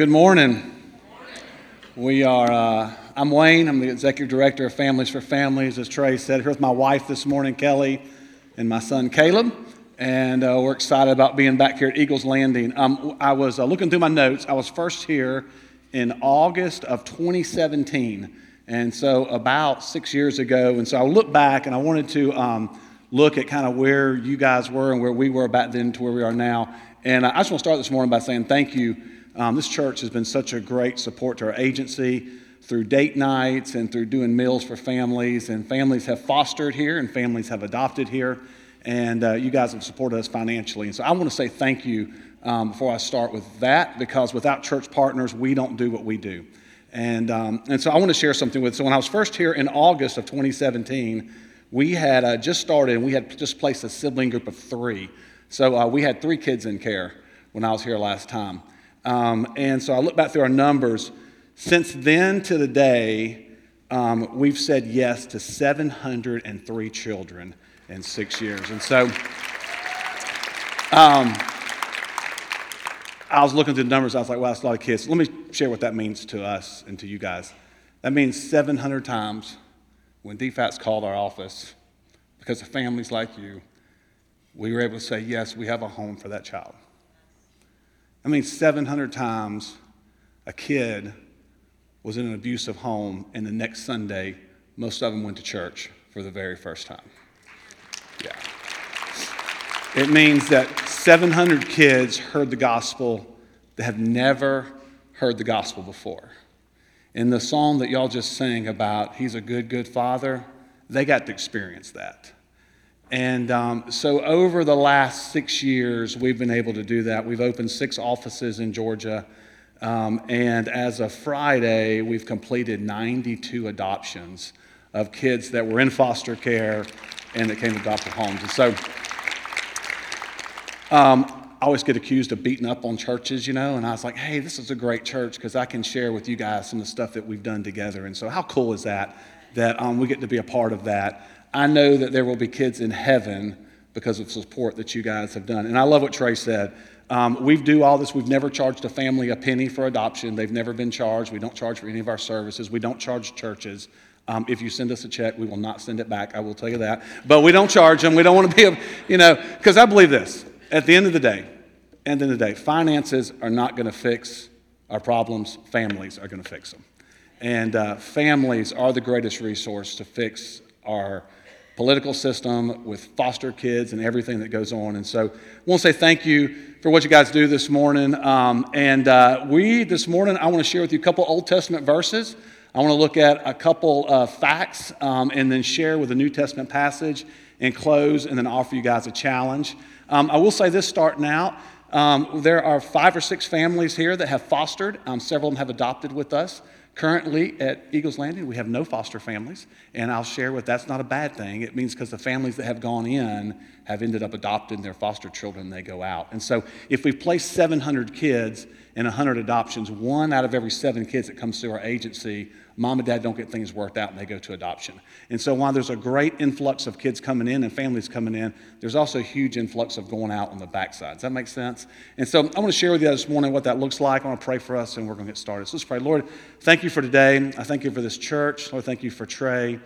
Good morning. We are. Uh, I'm Wayne. I'm the executive director of Families for Families. As Trey said, here with my wife this morning, Kelly, and my son Caleb, and uh, we're excited about being back here at Eagles Landing. Um, I was uh, looking through my notes. I was first here in August of 2017, and so about six years ago. And so I look back, and I wanted to um, look at kind of where you guys were and where we were back then to where we are now. And I just want to start this morning by saying thank you um, this church has been such a great support to our agency through date nights and through doing meals for families. And families have fostered here and families have adopted here. And uh, you guys have supported us financially. And so I want to say thank you um, before I start with that because without church partners, we don't do what we do. And, um, and so I want to share something with. So when I was first here in August of 2017, we had uh, just started and we had just placed a sibling group of three. So uh, we had three kids in care when I was here last time. Um, and so I look back through our numbers. Since then to the day, um, we've said yes to 703 children in six years. And so um, I was looking through the numbers. I was like, wow, that's a lot of kids. Let me share what that means to us and to you guys. That means 700 times when DFACS called our office, because of families like you, we were able to say, yes, we have a home for that child. I mean, 700 times a kid was in an abusive home, and the next Sunday, most of them went to church for the very first time. Yeah. It means that 700 kids heard the gospel that have never heard the gospel before. In the song that y'all just sang about, He's a good, good father, they got to experience that. And um, so, over the last six years, we've been able to do that. We've opened six offices in Georgia. Um, and as of Friday, we've completed 92 adoptions of kids that were in foster care and that came to adopted homes. And so, um, I always get accused of beating up on churches, you know, and I was like, hey, this is a great church because I can share with you guys some of the stuff that we've done together. And so, how cool is that? That um, we get to be a part of that. I know that there will be kids in heaven because of support that you guys have done. And I love what Trey said. Um, we do all this. We've never charged a family a penny for adoption. They've never been charged. We don't charge for any of our services. We don't charge churches. Um, if you send us a check, we will not send it back. I will tell you that. But we don't charge them. We don't want to be, a, you know, because I believe this. At the end of the day, end of the day, finances are not going to fix our problems. Families are going to fix them. And uh, families are the greatest resource to fix our political system, with foster kids and everything that goes on. And so I want to say thank you for what you guys do this morning. Um, and uh, we, this morning, I want to share with you a couple Old Testament verses. I want to look at a couple uh, facts um, and then share with a New Testament passage and close and then offer you guys a challenge. Um, I will say this starting out. Um, there are five or six families here that have fostered. Um, several of them have adopted with us. Currently at Eagles Landing, we have no foster families, and I'll share with that's not a bad thing. It means because the families that have gone in have ended up adopting their foster children, they go out. And so if we place 700 kids and 100 adoptions, one out of every seven kids that comes through our agency mom and dad don't get things worked out and they go to adoption. And so while there's a great influx of kids coming in and families coming in, there's also a huge influx of going out on the backside. Does that make sense? And so I want to share with you this morning what that looks like. I want to pray for us and we're going to get started. So let's pray. Lord, thank you for today. I thank you for this church. Lord, thank you for Trey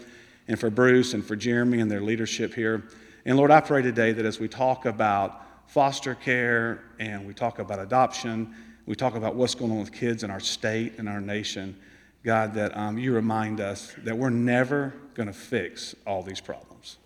and for Bruce and for Jeremy and their leadership here. And Lord, I pray today that as we talk about foster care and we talk about adoption, we talk about what's going on with kids in our state and our nation, God, that um, you remind us that we're never going to fix all these problems.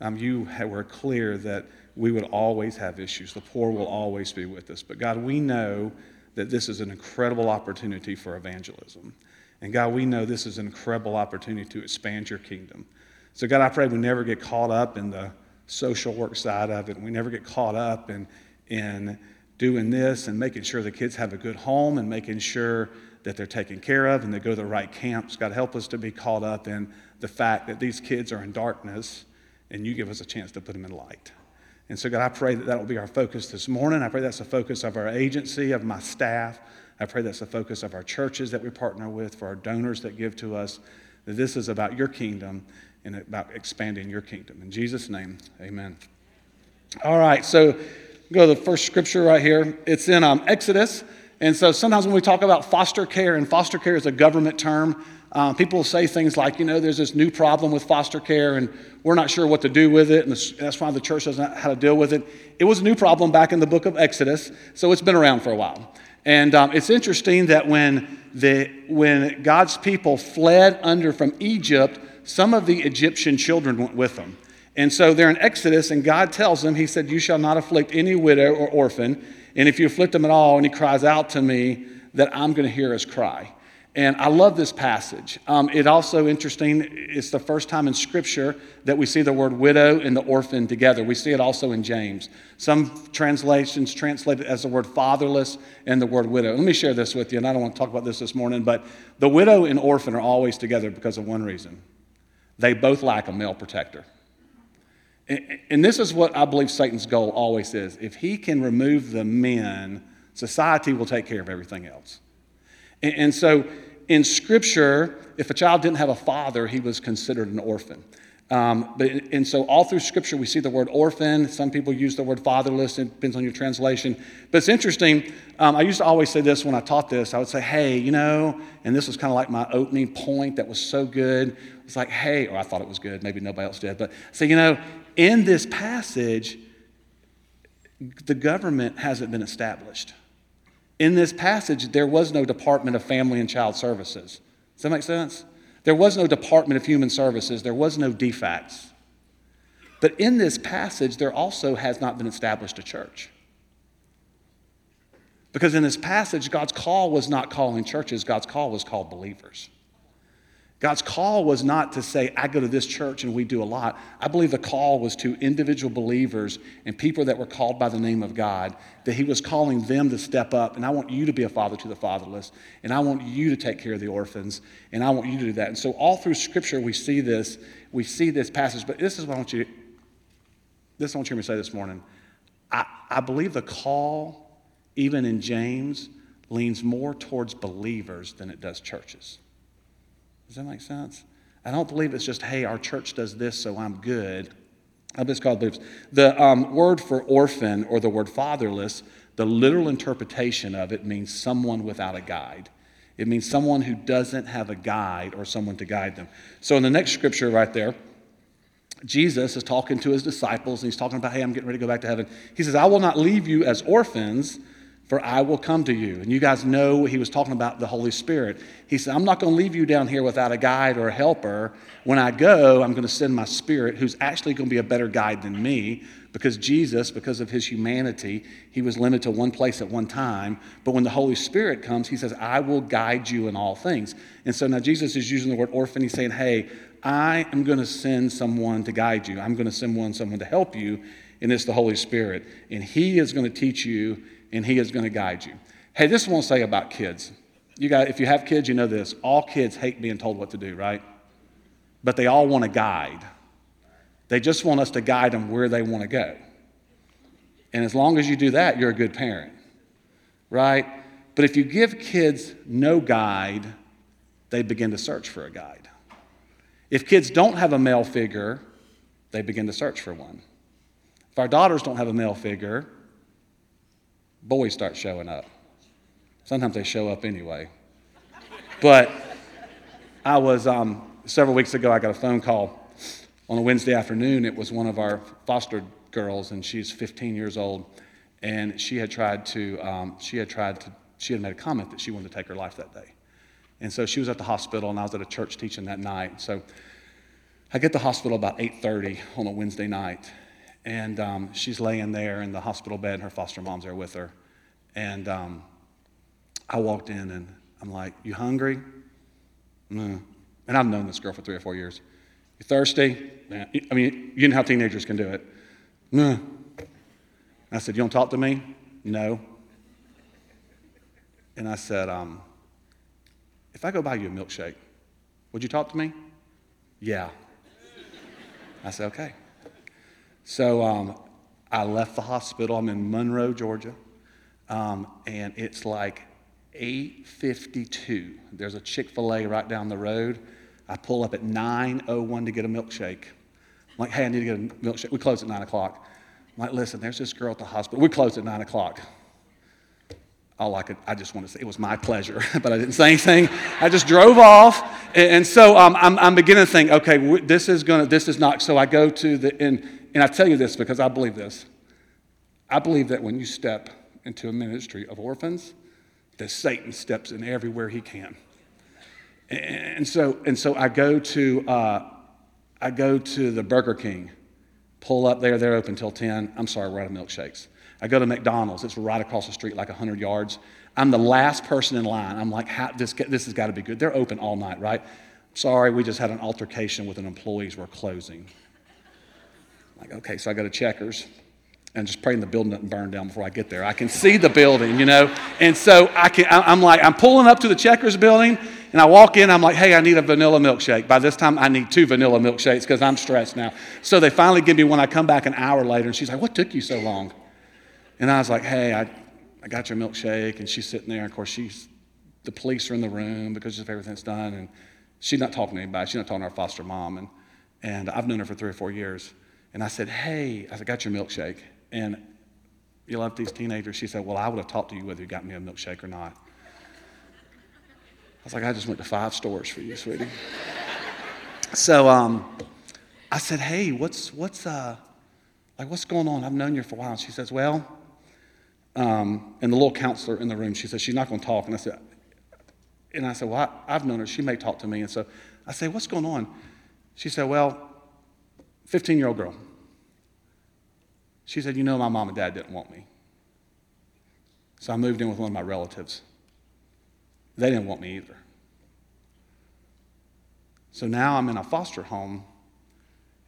Um, you were clear that we would always have issues. The poor will always be with us. But God, we know that this is an incredible opportunity for evangelism. And God, we know this is an incredible opportunity to expand your kingdom. So, God, I pray we never get caught up in the social work side of it. We never get caught up in, in doing this and making sure the kids have a good home and making sure that they're taken care of and they go to the right camps. God, help us to be caught up in the fact that these kids are in darkness and you give us a chance to put them in light. And so, God, I pray that that will be our focus this morning. I pray that's the focus of our agency, of my staff. I pray that's the focus of our churches that we partner with, for our donors that give to us, that this is about your kingdom and about expanding your kingdom. In Jesus' name, amen. All right, so go to the first scripture right here. It's in um, Exodus And so sometimes when we talk about foster care, and foster care is a government term, uh, people say things like, you know, there's this new problem with foster care, and we're not sure what to do with it, and that's why the church doesn't know how to deal with it. It was a new problem back in the book of Exodus, so it's been around for a while. And um, it's interesting that when, the, when God's people fled under from Egypt, some of the Egyptian children went with them. And so they're in Exodus, and God tells them, He said, You shall not afflict any widow or orphan. And if you afflict them at all, and he cries out to me, that I'm going to hear his cry. And I love this passage. Um, it also interesting. It's the first time in Scripture that we see the word widow and the orphan together. We see it also in James. Some translations translate it as the word fatherless and the word widow. Let me share this with you, and I don't want to talk about this this morning, but the widow and orphan are always together because of one reason: they both lack a male protector. And this is what I believe Satan's goal always is. If he can remove the men, society will take care of everything else. And so in Scripture, if a child didn't have a father, he was considered an orphan. Um, but, and so all through Scripture, we see the word orphan. Some people use the word fatherless. It depends on your translation. But it's interesting. Um, I used to always say this when I taught this. I would say, hey, you know, and this was kind of like my opening point that was so good. It's like, hey, or I thought it was good. Maybe nobody else did. But say, you know, in this passage, the government hasn't been established. In this passage, there was no Department of Family and Child Services. Does that make sense? There was no Department of Human Services. There was no DFACS. But in this passage, there also has not been established a church. Because in this passage, God's call was not calling churches, God's call was called believers. God's call was not to say, I go to this church and we do a lot. I believe the call was to individual believers and people that were called by the name of God, that He was calling them to step up. And I want you to be a father to the fatherless. And I want you to take care of the orphans. And I want you to do that. And so, all through Scripture, we see this. We see this passage. But this is what I want you, this is what you to say this morning. I, I believe the call, even in James, leans more towards believers than it does churches. Does that make sense? I don't believe it's just, hey, our church does this, so I'm good. I believe it's called beliefs. The um, word for orphan or the word fatherless, the literal interpretation of it means someone without a guide. It means someone who doesn't have a guide or someone to guide them. So in the next scripture right there, Jesus is talking to his disciples and he's talking about, hey, I'm getting ready to go back to heaven. He says, I will not leave you as orphans for I will come to you. And you guys know he was talking about the Holy Spirit. He said, I'm not going to leave you down here without a guide or a helper. When I go, I'm going to send my spirit, who's actually going to be a better guide than me, because Jesus, because of his humanity, he was limited to one place at one time. But when the Holy Spirit comes, he says, I will guide you in all things. And so now Jesus is using the word orphan. He's saying, Hey, I am going to send someone to guide you. I'm going to send one, someone to help you, and it's the Holy Spirit. And he is going to teach you and He is going to guide you. Hey, this one say about kids. You got, if you have kids, you know this. All kids hate being told what to do, right? But they all want a guide. They just want us to guide them where they want to go. And as long as you do that, you're a good parent, right? But if you give kids no guide, they begin to search for a guide. If kids don't have a male figure, they begin to search for one. If our daughters don't have a male figure, boys start showing up. Sometimes they show up anyway. But I was, um, several weeks ago, I got a phone call on a Wednesday afternoon. It was one of our foster girls, and she's 15 years old. And she had tried to, um, she had tried to, she had made a comment that she wanted to take her life that day. And so she was at the hospital, and I was at a church teaching that night. So I get to the hospital about 8:30 on a Wednesday night, and um, she's laying there in the hospital bed, and her foster mom's there with her. And um, I walked in, and I'm like, You hungry? Mm. And I've known this girl for three or four years. You thirsty? I mean, you know how teenagers can do it. Mm. I said, You don't talk to me? No. And I said, um, If I go buy you a milkshake, would you talk to me? Yeah. I said, Okay. So um, I left the hospital. I'm in Monroe, Georgia, um, and it's like 8:52. There's a Chick-fil-A right down the road. I pull up at 9:01 to get a milkshake. I'm like, hey, I need to get a milkshake. We close at nine o'clock. I'm like, listen, there's this girl at the hospital. We close at nine o'clock. all I could, I just want to say, it was my pleasure, but I didn't say anything. I just drove off. And, and so um, I'm, I'm beginning to think, okay, this is to, this is not, so I go to the, and, and I tell you this because I believe this. I believe that when you step into a ministry of orphans, that Satan steps in everywhere he can. And so, and so I go to, uh, I go to the Burger King, pull up there, they're open till 10. I'm sorry, we're out of milkshakes. I go to McDonald's, it's right across the street, like 100 yards. I'm the last person in line. I'm like, this, this has got to be good. They're open all night, right? Sorry, we just had an altercation with an employees. We're closing. Like, okay, so I go to Checkers and just praying the building doesn't burn down before I get there. I can see the building, you know? And so I can, I'm like, I'm pulling up to the Checkers building and I walk in, I'm like, hey, I need a vanilla milkshake. By this time, I need two vanilla milkshakes because I'm stressed now. So they finally give me one. I come back an hour later and she's like, what took you so long? And I was like, hey, I, I got your milkshake. And she's sitting there. Of course, she's, the police are in the room because of everything that's done. And she's not talking to anybody. She's not talking to our foster mom. And, and I've known her for three or four years. And I said, hey, I said, got your milkshake. And you love these teenagers? She said, well, I would have talked to you whether you got me a milkshake or not. I was like, I just went to five stores for you, sweetie. so um, I said, hey, what's, what's, uh, like, what's going on? I've known you for a while. And she says, well, um, and the little counselor in the room, she says, she's not going to talk. And I said, and I said, well, I, I've known her. She may talk to me. And so I say, what's going on? She said, well, 15 year old girl. She said, you know, my mom and dad didn't want me. So I moved in with one of my relatives. They didn't want me either. So now I'm in a foster home.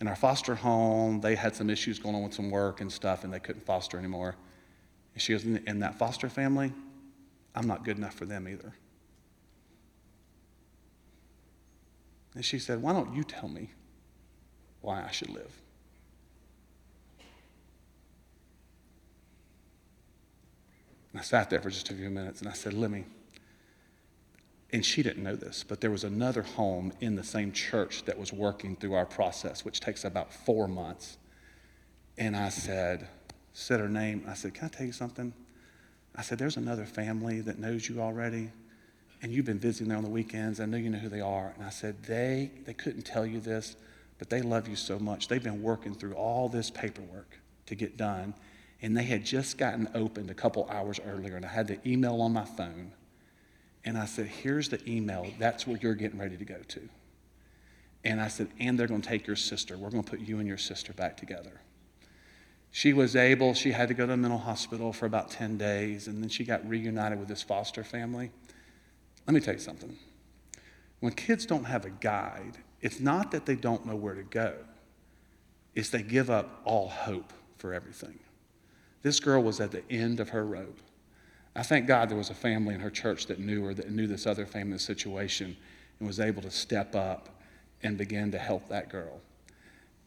In our foster home, they had some issues going on with some work and stuff, and they couldn't foster anymore. And she goes, In that foster family, I'm not good enough for them either. And she said, Why don't you tell me why I should live? And I sat there for just a few minutes and I said, Let me and she didn't know this, but there was another home in the same church that was working through our process, which takes about four months. And I said, said her name. I said, Can I tell you something? I said, There's another family that knows you already, and you've been visiting there on the weekends. I know you know who they are. And I said, They they couldn't tell you this, but they love you so much. They've been working through all this paperwork to get done. And they had just gotten opened a couple hours earlier, and I had the email on my phone and I said, Here's the email. That's where you're getting ready to go to. And I said, And they're going to take your sister. We're going to put you and your sister back together. She was able, she had to go to a mental hospital for about 10 days, and then she got reunited with this foster family. Let me tell you something. When kids don't have a guide, it's not that they don't know where to go, it's they give up all hope for everything. This girl was at the end of her rope. I thank God there was a family in her church that knew her, that knew this other family situation, and was able to step up and begin to help that girl.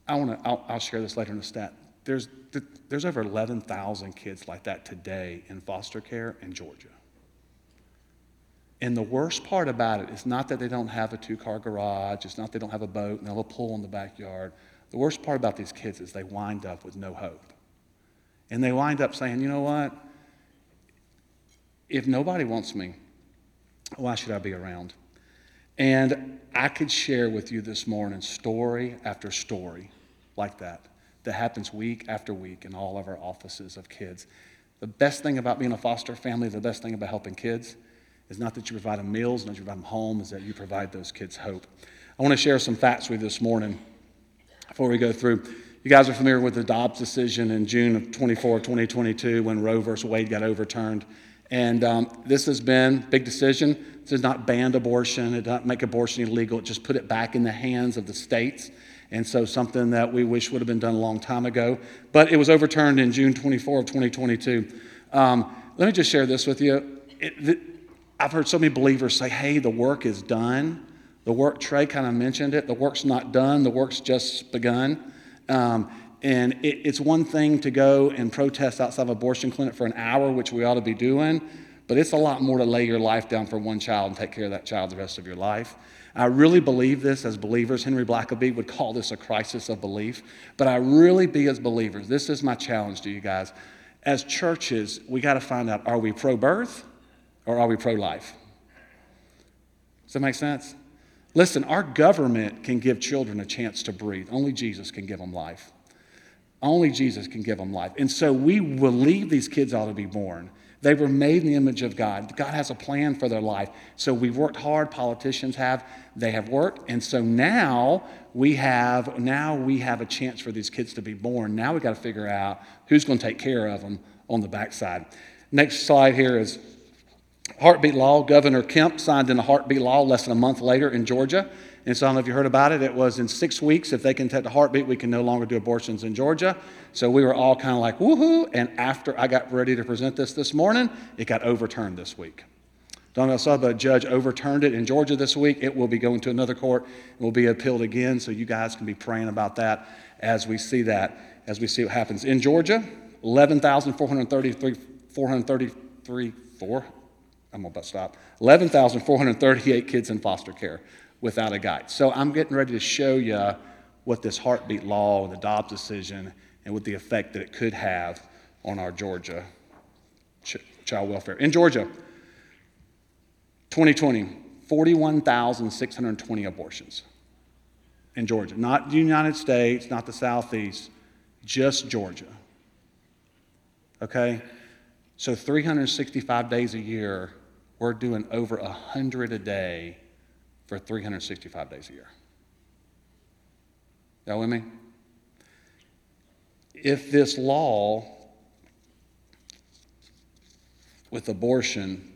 I want to, I'll, I'll, share this later in the stat. There's, there's over 11,000 kids like that today in foster care in Georgia. And the worst part about it is not that they don't have a two car garage, it's not that they don't have a boat and they have a pool in the backyard. The worst part about these kids is they wind up with no hope. And they wind up saying, you know what? if nobody wants me, why should I be around? And I could share with you this morning story after story like that that happens week after week in all of our offices of kids. The best thing about being a foster family, the best thing about helping kids, is not that you provide them meals, not that you provide them home, is that you provide those kids hope. I want to share some facts with you this morning before we go through. You guys are familiar with the Dobbs decision in June of 24, 2022, when Roe versus Wade got overturned. And um, this has been a big decision. This does not ban abortion. It does not make abortion illegal. It just put it back in the hands of the states. And so something that we wish would have been done a long time ago. But it was overturned in June 24 of 2022. Um, let me just share this with you. It, I've heard so many believers say, hey, the work is done. The work, Trey kind of mentioned it. The work's not done. The work's just begun. Um, and it, it's one thing to go and protest outside of abortion clinic for an hour, which we ought to be doing, but it's a lot more to lay your life down for one child and take care of that child the rest of your life. I really believe this as believers. Henry Blackaby would call this a crisis of belief. But I really be as believers. This is my challenge to you guys. As churches, we got to find out are we pro birth or are we pro life? Does that make sense? Listen, our government can give children a chance to breathe. Only Jesus can give them life. Only Jesus can give them life. And so we believe these kids ought to be born. They were made in the image of God. God has a plan for their life. So we've worked hard, politicians have, they have worked. And so now we have now we have a chance for these kids to be born. Now we got to figure out who's going to take care of them on the backside. Next slide here is heartbeat law. Governor Kemp signed in a heartbeat law less than a month later in Georgia. And so I don't know if you heard about it. It was in six weeks, if they can detect a heartbeat, we can no longer do abortions in Georgia. So we were all kind of like, woohoo. And after I got ready to present this this morning, it got overturned this week. Don't know if I saw, but a judge overturned it in Georgia this week. It will be going to another court. It will be appealed again. So you guys can be praying about that as we see that, as we see what happens. In Georgia, 11,433, 433, 4, I'm about to stop, 11,438 kids in foster care without a guide. So I'm getting ready to show you what this heartbeat law and the Dobbs decision and what the effect that it could have on our Georgia ch- child welfare. In Georgia, 2020, 41,620 abortions in Georgia. Not the United States, not the Southeast, just Georgia. Okay? So 365 days a year, we're doing over 100 a day for 365 days a year. Y'all with me? If this law with abortion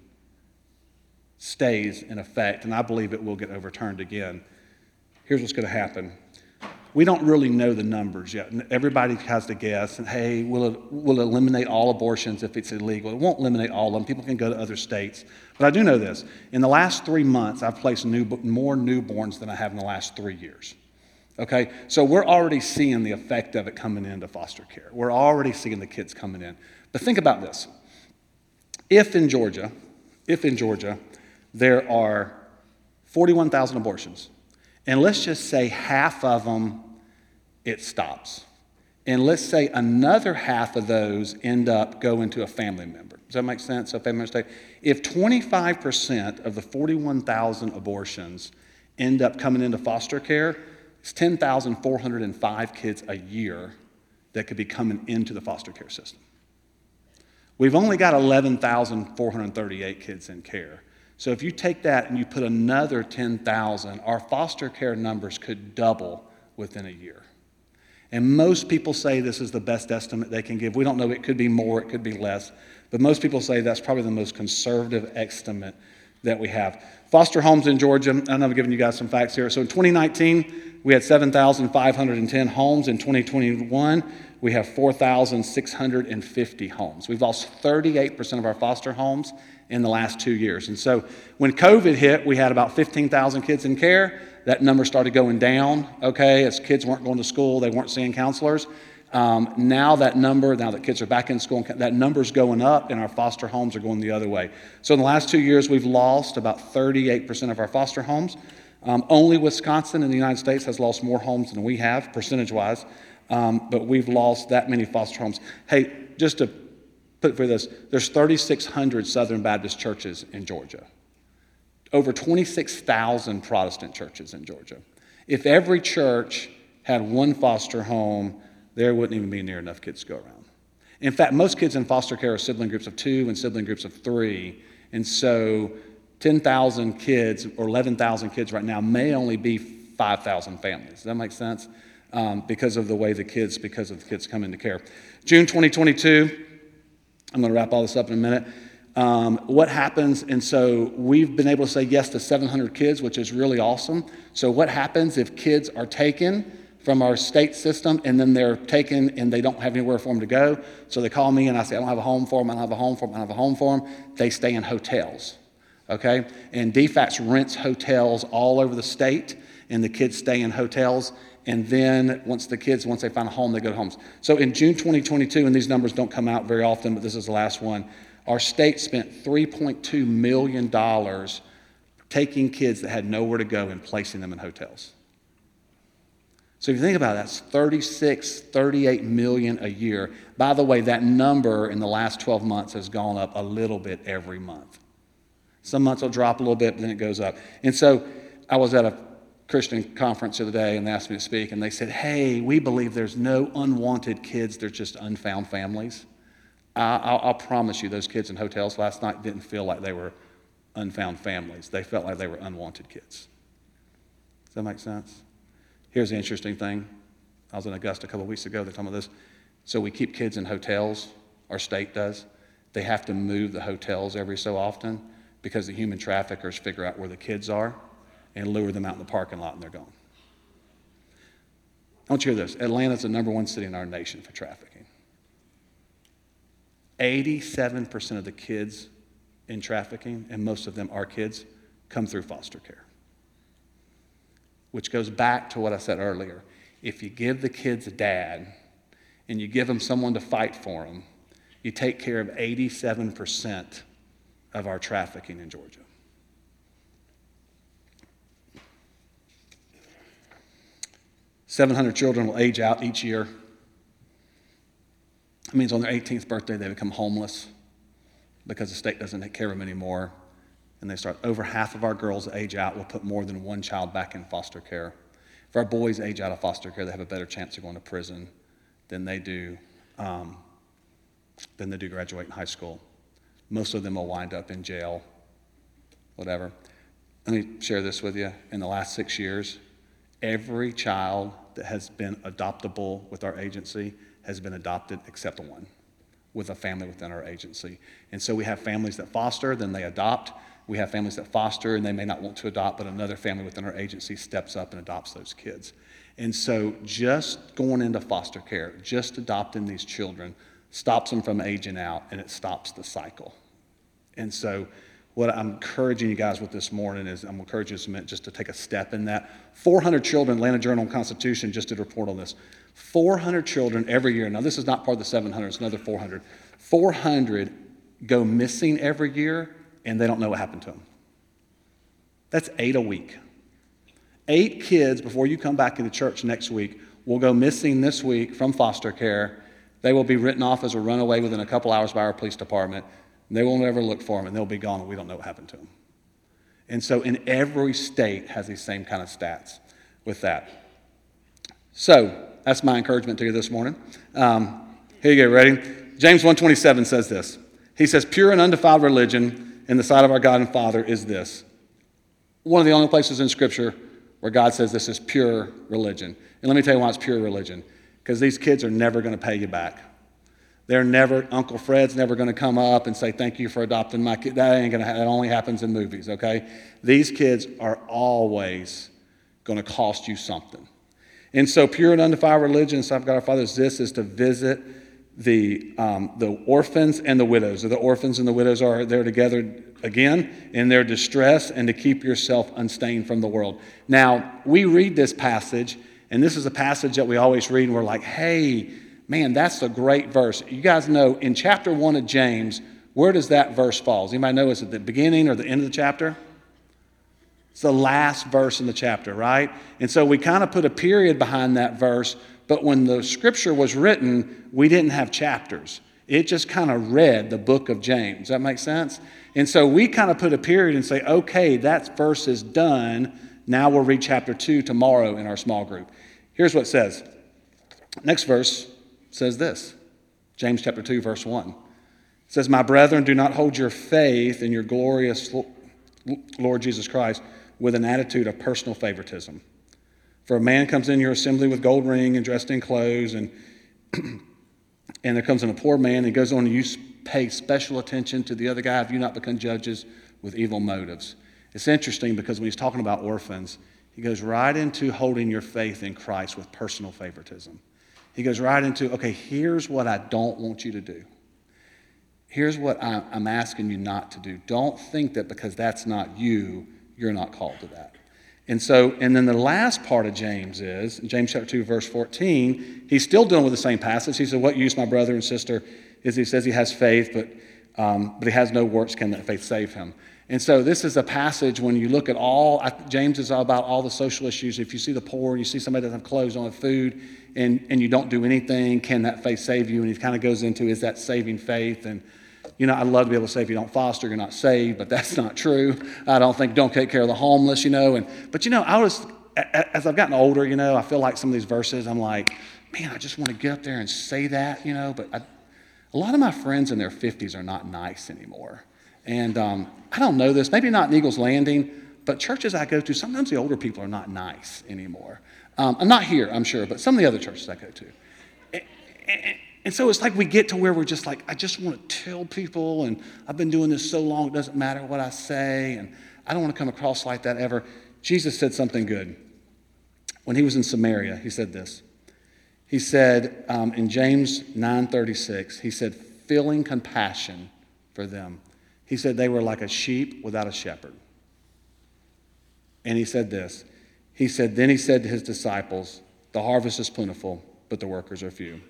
stays in effect, and I believe it will get overturned again, here's what's going to happen. We don't really know the numbers yet. Everybody has to guess, and hey, we'll, it, will eliminate all abortions if it's illegal? It won't eliminate all of them. People can go to other states. But I do know this. In the last three months, I've placed new, more newborns than I have in the last three years. Okay? So we're already seeing the effect of it coming into foster care. We're already seeing the kids coming in. But think about this. If in Georgia, if in Georgia, there are 41,000 abortions, and let's just say half of them it stops. And let's say another half of those end up going to a family member. Does that make sense? So family member state. If 25% of the 41,000 abortions end up coming into foster care, it's 10,405 kids a year that could be coming into the foster care system. We've only got 11,438 kids in care. So if you take that and you put another 10,000, our foster care numbers could double within a year. And most people say this is the best estimate they can give. We don't know, it could be more, it could be less, but most people say that's probably the most conservative estimate that we have. Foster homes in Georgia, I know I'm giving you guys some facts here. So in 2019, we had 7,510 homes. In 2021, we have 4,650 homes. We've lost 38% of our foster homes in the last two years. And so when COVID hit, we had about 15,000 kids in care. That number started going down, okay, as kids weren't going to school, they weren't seeing counselors. Um, now that number, now that kids are back in school, that number's going up, and our foster homes are going the other way. So in the last two years, we've lost about 38% of our foster homes. Um, only Wisconsin in the United States has lost more homes than we have, percentage wise, um, but we've lost that many foster homes. Hey, just to put for this, there's 3,600 Southern Baptist churches in Georgia, over 26,000 Protestant churches in Georgia. If every church had one foster home, there wouldn't even be near enough kids to go around. In fact, most kids in foster care are sibling groups of two and sibling groups of three. And so 10,000 kids or 11,000 kids right now may only be 5,000 families. Does that make sense? Um, because of the way the kids, because of the kids come into care. June 2022, I'm going to wrap all this up in a minute. Um, what happens, and so we've been able to say yes to 700 kids, which is really awesome. So, what happens if kids are taken from our state system and then they're taken and they don't have anywhere for them to go? So, they call me and I say, I don't have a home for them, I don't have a home for them, I don't have a home for them. They stay in hotels, okay? And DFACS rents hotels all over the state, and the kids stay in hotels and then once the kids, once they find a home, they go to homes. So in June 2022, and these numbers don't come out very often, but this is the last one, our state spent $3.2 million taking kids that had nowhere to go and placing them in hotels. So if you think about it, that's 36, 38 million a year. By the way, that number in the last 12 months has gone up a little bit every month. Some months it'll drop a little bit, but then it goes up. And so I was at a Christian conference the other day and they asked me to speak, and they said, Hey, we believe there's no unwanted kids, there's just unfound families. I, will promise you, those kids in hotels last night didn't feel like they were unfound families. They felt like they were unwanted kids. Does that make sense? Here's the interesting thing. I was in Augusta a couple of weeks ago. They're talking about this. So we keep kids in hotels, our state does. They have to move the hotels every so often because the human traffickers figure out where the kids are and lure them out in the parking lot and they're gone. I want you to hear this Atlanta's the number one city in our nation for trafficking. 87% of the kids in trafficking, and most of them are kids, come through foster care. Which goes back to what I said earlier. If you give the kids a dad and you give them someone to fight for them, you take care of 87% of our trafficking in Georgia. Seven hundred children will age out each year. It means on their 18th birthday they become homeless because the state doesn't take care of them anymore. And they start over half of our girls age out we'll put more than one child back in foster care. If our boys age out of foster care, they have a better chance of going to prison than they do um, than they do graduating high school. Most of them will wind up in jail, whatever. Let me share this with you. In the last six years, every child that has been adoptable with our agency has been adopted except one with a family within our agency. And so we have families that foster, then they adopt. We have families that foster and they may not want to adopt, but another family within our agency steps up and adopts those kids. And so just going into foster care, just adopting these children stops them from aging out and it stops the cycle. And so, what I'm encouraging you guys with this morning is I'm encouraging you just to take a step in that. 400 children, Atlanta Journal Constitution just did a report on this. 400 children every year. Now, this is not part of the 700, it's another 400. 400 go missing every year and they don't know what happened to them. That's eight a week. Eight kids before you come back into church next week will go missing this week from foster care. They will be written off as a runaway within a couple hours by our police department. They will never look for them and they'll be gone and we don't know what happened to them. And so, in every state has these same kind of stats with that. So, that's my encouragement to you this morning. Um, here you go, ready? James 127 says this. He says, Pure and undefiled religion in the sight of our God and Father is this. One of the only places in Scripture where God says this is pure religion. And let me tell you why it's pure religion. Because these kids are never going to pay you back. They're never, Uncle Fred's never going to come up and say, Thank you for adopting my kid. That ain't going to happen. That only happens in movies, okay? These kids are always going to cost you something. And so, pure and undefiled religion, so I've got our fathers, this is to visit the, um, the orphans and the widows. The orphans and the widows are there together again in their distress and to keep yourself unstained from the world. Now, we read this passage, and this is a passage that we always read, and we're like, hey, man, that's a great verse. You guys know in chapter one of James, where does that verse fall? Does anybody know? Is it the beginning or the end of the chapter? It's the last verse in the chapter, right? And so we kind of put a period behind that verse, but when the scripture was written, we didn't have chapters. It just kind of read the book of James. Does that make sense? And so we kind of put a period and say, okay, that verse is done. Now we'll read chapter 2 tomorrow in our small group. Here's what it says. Next verse says this James chapter 2, verse 1. It says, My brethren, do not hold your faith in your glorious Lord Jesus Christ with an attitude of personal favoritism. For a man comes in your assembly with gold ring and dressed in clothes, and, and there comes in a poor man and goes on and you pay special attention to the other guy. Have you not become judges with evil motives? It's interesting because when he's talking about orphans, he goes right into holding your faith in Christ with personal favoritism. He goes right into, okay, here's what I don't want you to do. Here's what I'm asking you not to do. Don't think that because that's not you, you're not called to that. And so, and then the last part of James is, James chapter 2, verse 14, he's still dealing with the same passage. He said, What use, my brother and sister, is he says he has faith, but, um, but he has no works. Can that faith save him? And so, this is a passage when you look at all, James is all about all the social issues. If you see the poor, you see somebody that doesn't have clothes, don't have food, and, and you don't do anything, can that faith save you? And he kind of goes into, is that saving faith? And You know, I'd love to be able to say if you don't foster, you're not saved, but that's not true. I don't think don't take care of the homeless, you know. And but you know, I was as I've gotten older, you know, I feel like some of these verses, I'm like, man, I just want to get up there and say that, you know. But I, a lot of my friends in their 50s are not nice anymore. And um, I don't know this, maybe not in Eagles Landing, but churches I go to, sometimes the older people are not nice anymore. Um, I'm not here, I'm sure, but some of the other churches I go to. And, and, and so it's like we get to where we're just like, I just want to tell people, and I've been doing this so long, it doesn't matter what I say, and I don't want to come across like that ever. Jesus said something good. When he was in Samaria, he said this. He said um, in James 9:36, he said, feeling compassion for them. He said they were like a sheep without a shepherd. And he said this. He said, Then he said to his disciples, The harvest is plentiful, but the workers are few.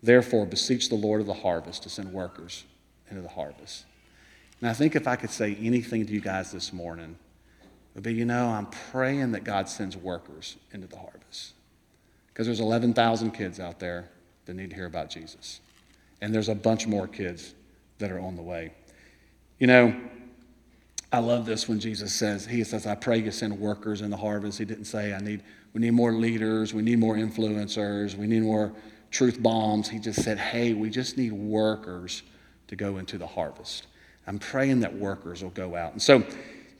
Therefore, beseech the Lord of the harvest to send workers into the harvest. And I think if I could say anything to you guys this morning, it would be, you know, I'm praying that God sends workers into the harvest. Because there's 11,000 kids out there that need to hear about Jesus. And there's a bunch more kids that are on the way. You know, I love this when Jesus says, He says, I pray you send workers in the harvest. He didn't say, I need, we need more leaders, we need more influencers, we need more truth bombs. He just said, Hey, we just need workers to go into the harvest. I'm praying that workers will go out. And so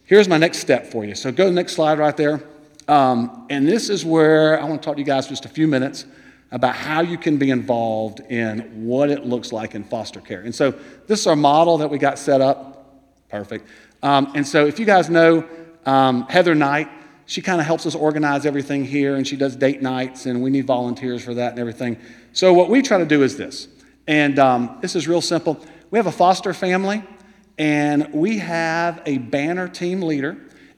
here's my next step for you. So go to the next slide right there. Um, and this is where I want to talk to you guys just a few minutes about how you can be involved in what it looks like in foster care. And so this is our model that we got set up. Perfect. Um, and so if you guys know um, Heather Knight, she kind of helps us organize everything here, and she does date nights, and we need volunteers for that and everything. So what we try to do is this, and um, this is real simple. We have a foster family, and we have a banner team leader,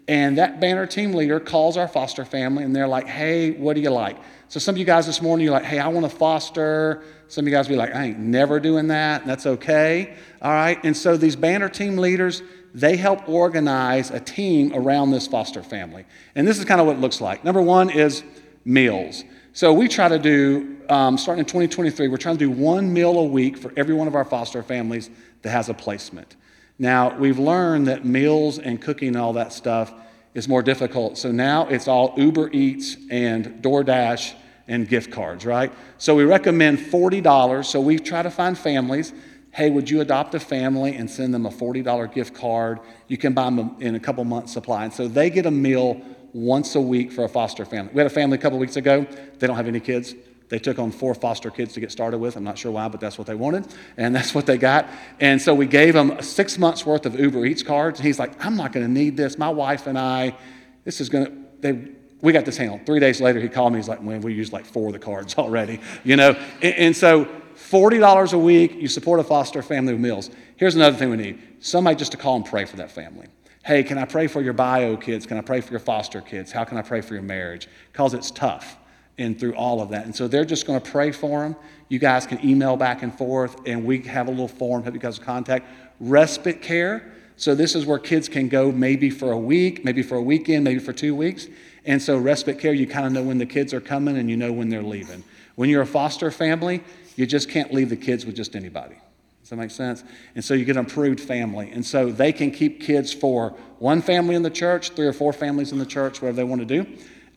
and that banner team leader calls our foster family, and they're like, "Hey, what do you like?" So some of you guys this morning, you're like, "Hey, I want to foster." Some of you guys be like, "I ain't never doing that." And that's okay, all right. And so these banner team leaders they help organize a team around this foster family. And this is kind of what it looks like. Number one is meals. So we try to do, um, starting in 2023, we're trying to do one meal a week for every one of our foster families that has a placement. Now, we've learned that meals and cooking and all that stuff is more difficult. So now it's all Uber Eats and DoorDash and gift cards, right? So we recommend $40. So we try to find families hey, would you adopt a family and send them a $40 gift card? You can buy them in a couple months' supply. And so they get a meal once a week for a foster family. We had a family a couple weeks ago. They don't have any kids. They took on four foster kids to get started with. I'm not sure why, but that's what they wanted, and that's what they got. And so we gave them six months worth of Uber Eats cards. And he's like, I'm not going to need this. My wife and I, this is going to, they, we got this handled. Three days later, he called me. He's like, man, we used like four of the cards already, you know? And, and so $40 a week, you support a foster family with meals. Here's another thing we need somebody just to call and pray for that family. Hey, can I pray for your bio kids? Can I pray for your foster kids? How can I pray for your marriage? Because it's tough and through all of that. And so they're just going to pray for them. You guys can email back and forth, and we have a little form, help you guys contact. Respite care. So this is where kids can go maybe for a week, maybe for a weekend, maybe for two weeks. And so respite care, you kind of know when the kids are coming and you know when they're leaving. When you're a foster family, you just can't leave the kids with just anybody. Does that make sense? And so you get an approved family. And so they can keep kids for one family in the church, three or four families in the church, whatever they want to do.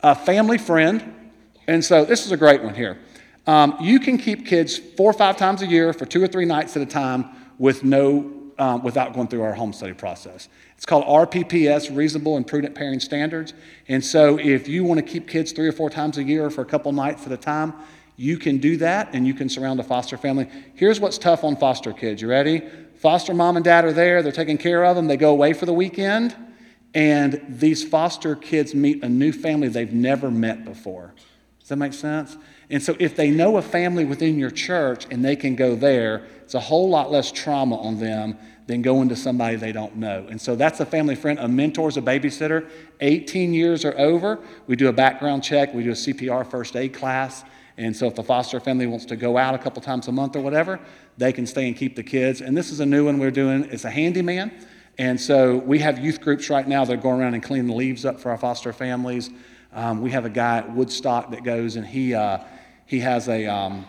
A family friend. And so this is a great one here. Um, you can keep kids four or five times a year for two or three nights at a time with no, um, without going through our home study process. It's called RPPS, Reasonable and Prudent Parenting Standards. And so if you want to keep kids three or four times a year for a couple nights at a time, you can do that and you can surround a foster family. Here's what's tough on foster kids. You ready? Foster mom and dad are there, they're taking care of them, they go away for the weekend, and these foster kids meet a new family they've never met before. Does that make sense? And so, if they know a family within your church and they can go there, it's a whole lot less trauma on them than going to somebody they don't know. And so, that's a family friend. A mentor is a babysitter. 18 years or over, we do a background check, we do a CPR first aid class. And so if the foster family wants to go out a couple times a month or whatever, they can stay and keep the kids. And this is a new one we're doing. It's a handyman. And so we have youth groups right now that are going around and cleaning the leaves up for our foster families. Um, we have a guy at Woodstock that goes and he, uh, he has a um,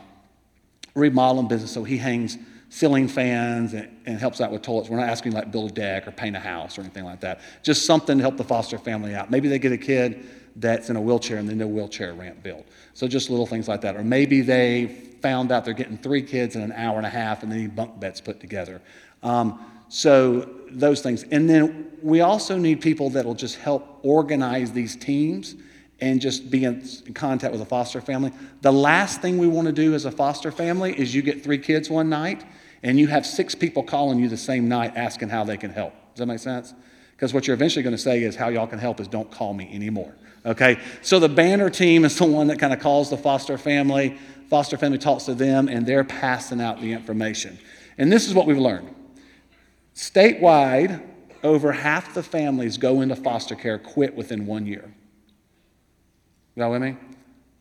remodeling business, so he hangs ceiling fans and, and, helps out with toilets. We're not asking like build a deck or paint a house or anything like that. Just something to help the foster family out. Maybe they get a kid that's in a wheelchair and then no wheelchair ramp built. So just little things like that. Or maybe they found out they're getting three kids in an hour and a half and they need bunk beds put together. Um, so those things. And then we also need people that will just help organize these teams and just be in contact with a foster family. The last thing we want to do as a foster family is you get three kids one night and you have six people calling you the same night asking how they can help. Does that make sense? Because what you're eventually going to say is, how y'all can help is don't call me anymore. Okay? So the banner team is the one that kind of calls the foster family. Foster family talks to them, and they're passing out the information. And this is what we've learned statewide, over half the families go into foster care quit within one year. You know with me?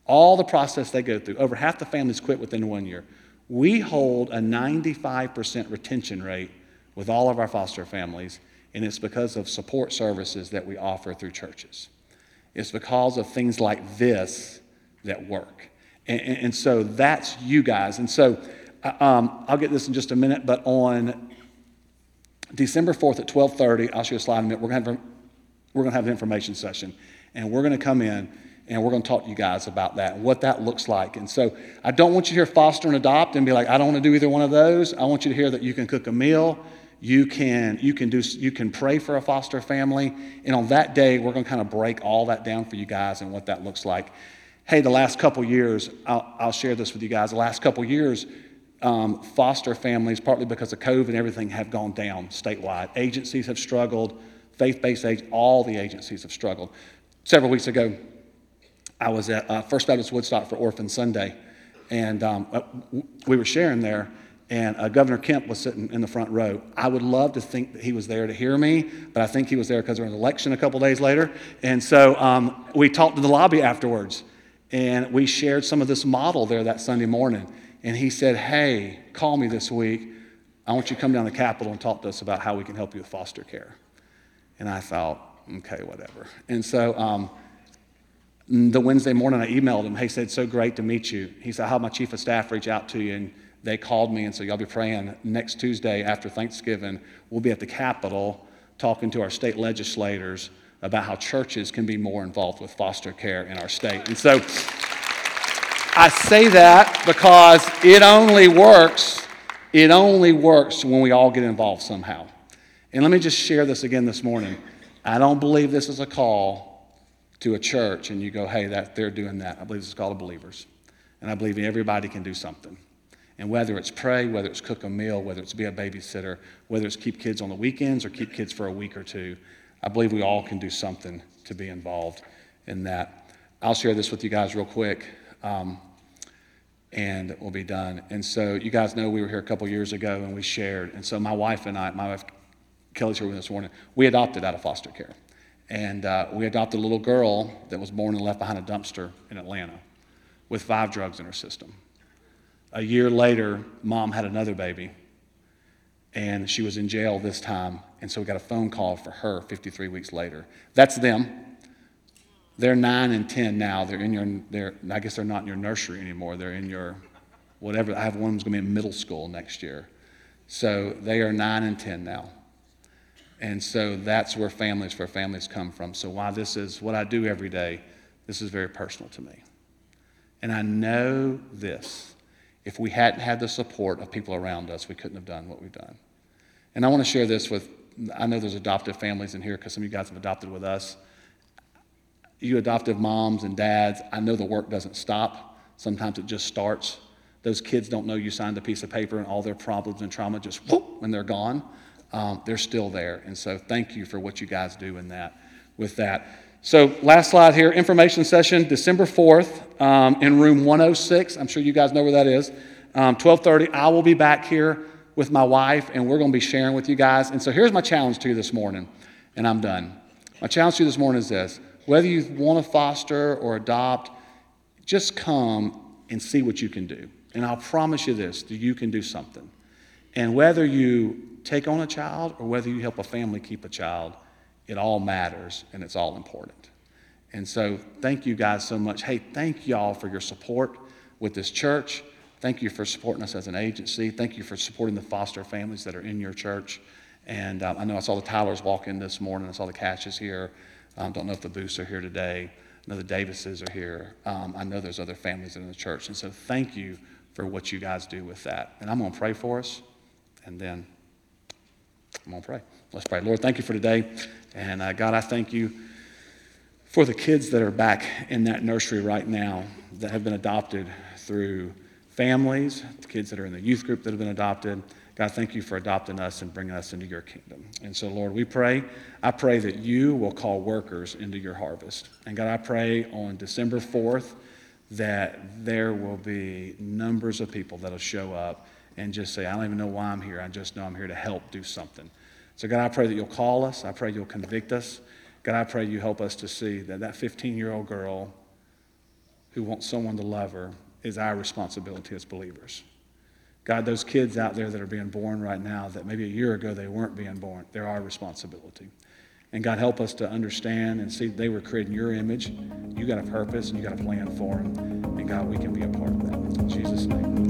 All the process they go through, over half the families quit within one year. We hold a 95% retention rate with all of our foster families, and it's because of support services that we offer through churches. It's because of things like this that work. And, and, and so that's you guys. And so uh, um, I'll get this in just a minute, but on December 4th at 12:30, I'll show you a slide in a minute. We're going to have, we're going to have an information session, and we're going to come in and we're going to talk to you guys about that and what that looks like. And so I don't want you to hear foster and adopt and be like, I don't want to do either one of those. I want you to hear that you can cook a meal, you can you can do you can pray for a foster family, and on that day we're going to kind of break all that down for you guys and what that looks like. Hey, the last couple years, I'll, I'll share this with you guys. The last couple years. Um, foster families, partly because of COVID and everything, have gone down statewide. Agencies have struggled, faith based agencies, all the agencies have struggled. Several weeks ago, I was at uh, First Baptist Woodstock for Orphan Sunday, and um, uh, we were sharing there, and uh, Governor Kemp was sitting in the front row. I would love to think that he was there to hear me, but I think he was there because there was an election a couple days later. And so um, we talked in the lobby afterwards, and we shared some of this model there that Sunday morning. And he said, Hey, call me this week. I want you to come down to the Capitol and talk to us about how we can help you with foster care. And I thought, okay, whatever. And so um, the Wednesday morning, I emailed him. He said, So great to meet you. He said, had my chief of staff reach out to you, and they called me and said, Y'all be praying. Next Tuesday after Thanksgiving, we'll be at the Capitol talking to our state legislators about how churches can be more involved with foster care in our state. And so I say that because it only works, it only works when we all get involved somehow. And let me just share this again this morning. I don't believe this is a call to a church and you go, hey, that, they're doing that. I believe it's called a believers. And I believe everybody can do something. And whether it's pray, whether it's cook a meal, whether it's be a babysitter, whether it's keep kids on the weekends or keep kids for a week or two, I believe we all can do something to be involved in that. I'll share this with you guys real quick, um, and we'll be done. And so, you guys know we were here a couple years ago and we shared. And so, my wife and I, my wife Kelly's here with us this morning, we adopted out of foster care. And uh, we adopted a little girl that was born and left behind a dumpster in Atlanta with five drugs in her system. A year later, mom had another baby, and she was in jail this time. And so we got a phone call for her 53 weeks later. That's them. They're nine and 10 now. They're in your, they're, I guess they're not in your nursery anymore. They're in your, whatever. I have one who's going to be in middle school next year. So they are nine and 10 now. And so that's where families for families come from. So why this is what I do every day, this is very personal to me. And I know this. If we hadn't had the support of people around us, we couldn't have done what we've done. And I want to share this with I know there's adoptive families in here because some of you guys have adopted with us. You adoptive moms and dads, I know the work doesn't stop. Sometimes it just starts. Those kids don't know you signed a piece of paper and all their problems and trauma just whoop, and they're gone um, they're still there. And so thank you for what you guys do in that, with that. So last slide here, information session, December 4th um, in room 106. I'm sure you guys know where that is. Um, 1230, I will be back here with my wife, and we're going to be sharing with you guys. And so here's my challenge to you this morning, and I'm done. My challenge to you this morning is this. Whether you want to foster or adopt, just come and see what you can do. And I'll promise you this, that you can do something. And whether you take on a child or whether you help a family keep a child, it all matters and it's all important. And so, thank you guys so much. Hey, thank y'all for your support with this church. Thank you for supporting us as an agency. Thank you for supporting the foster families that are in your church. And um, I know I saw the Tylers walk in this morning. I saw the Cashes here. I um, don't know if the Booths are here today. I know the Davises are here. Um, I know there's other families in the church. And so thank you for what you guys do with that. And I'm going to pray for us, and then I'm going to pray. Let's pray. Lord, thank you for today. And uh, God, I thank you for the kids that are back in that nursery right now that have been adopted through families, the kids that are in the youth group that have been adopted. God, thank you for adopting us and bringing us into your kingdom. And so, Lord, we pray. I pray that you will call workers into your harvest. And God, I pray on December 4th that there will be numbers of people that'll show up and just say, I don't even know why I'm here. I just know I'm here to help do something. So, God, I pray that you'll call us. I pray you'll convict us. God, I pray you help us to see that that 15 year old girl who wants someone to love her is our responsibility as believers. God, those kids out there that are being born right now that maybe a year ago they weren't being born, they're our responsibility. And God, help us to understand and see they were created in your image. You got a purpose and you got a plan for them. And God, we can be a part of that. In Jesus' name.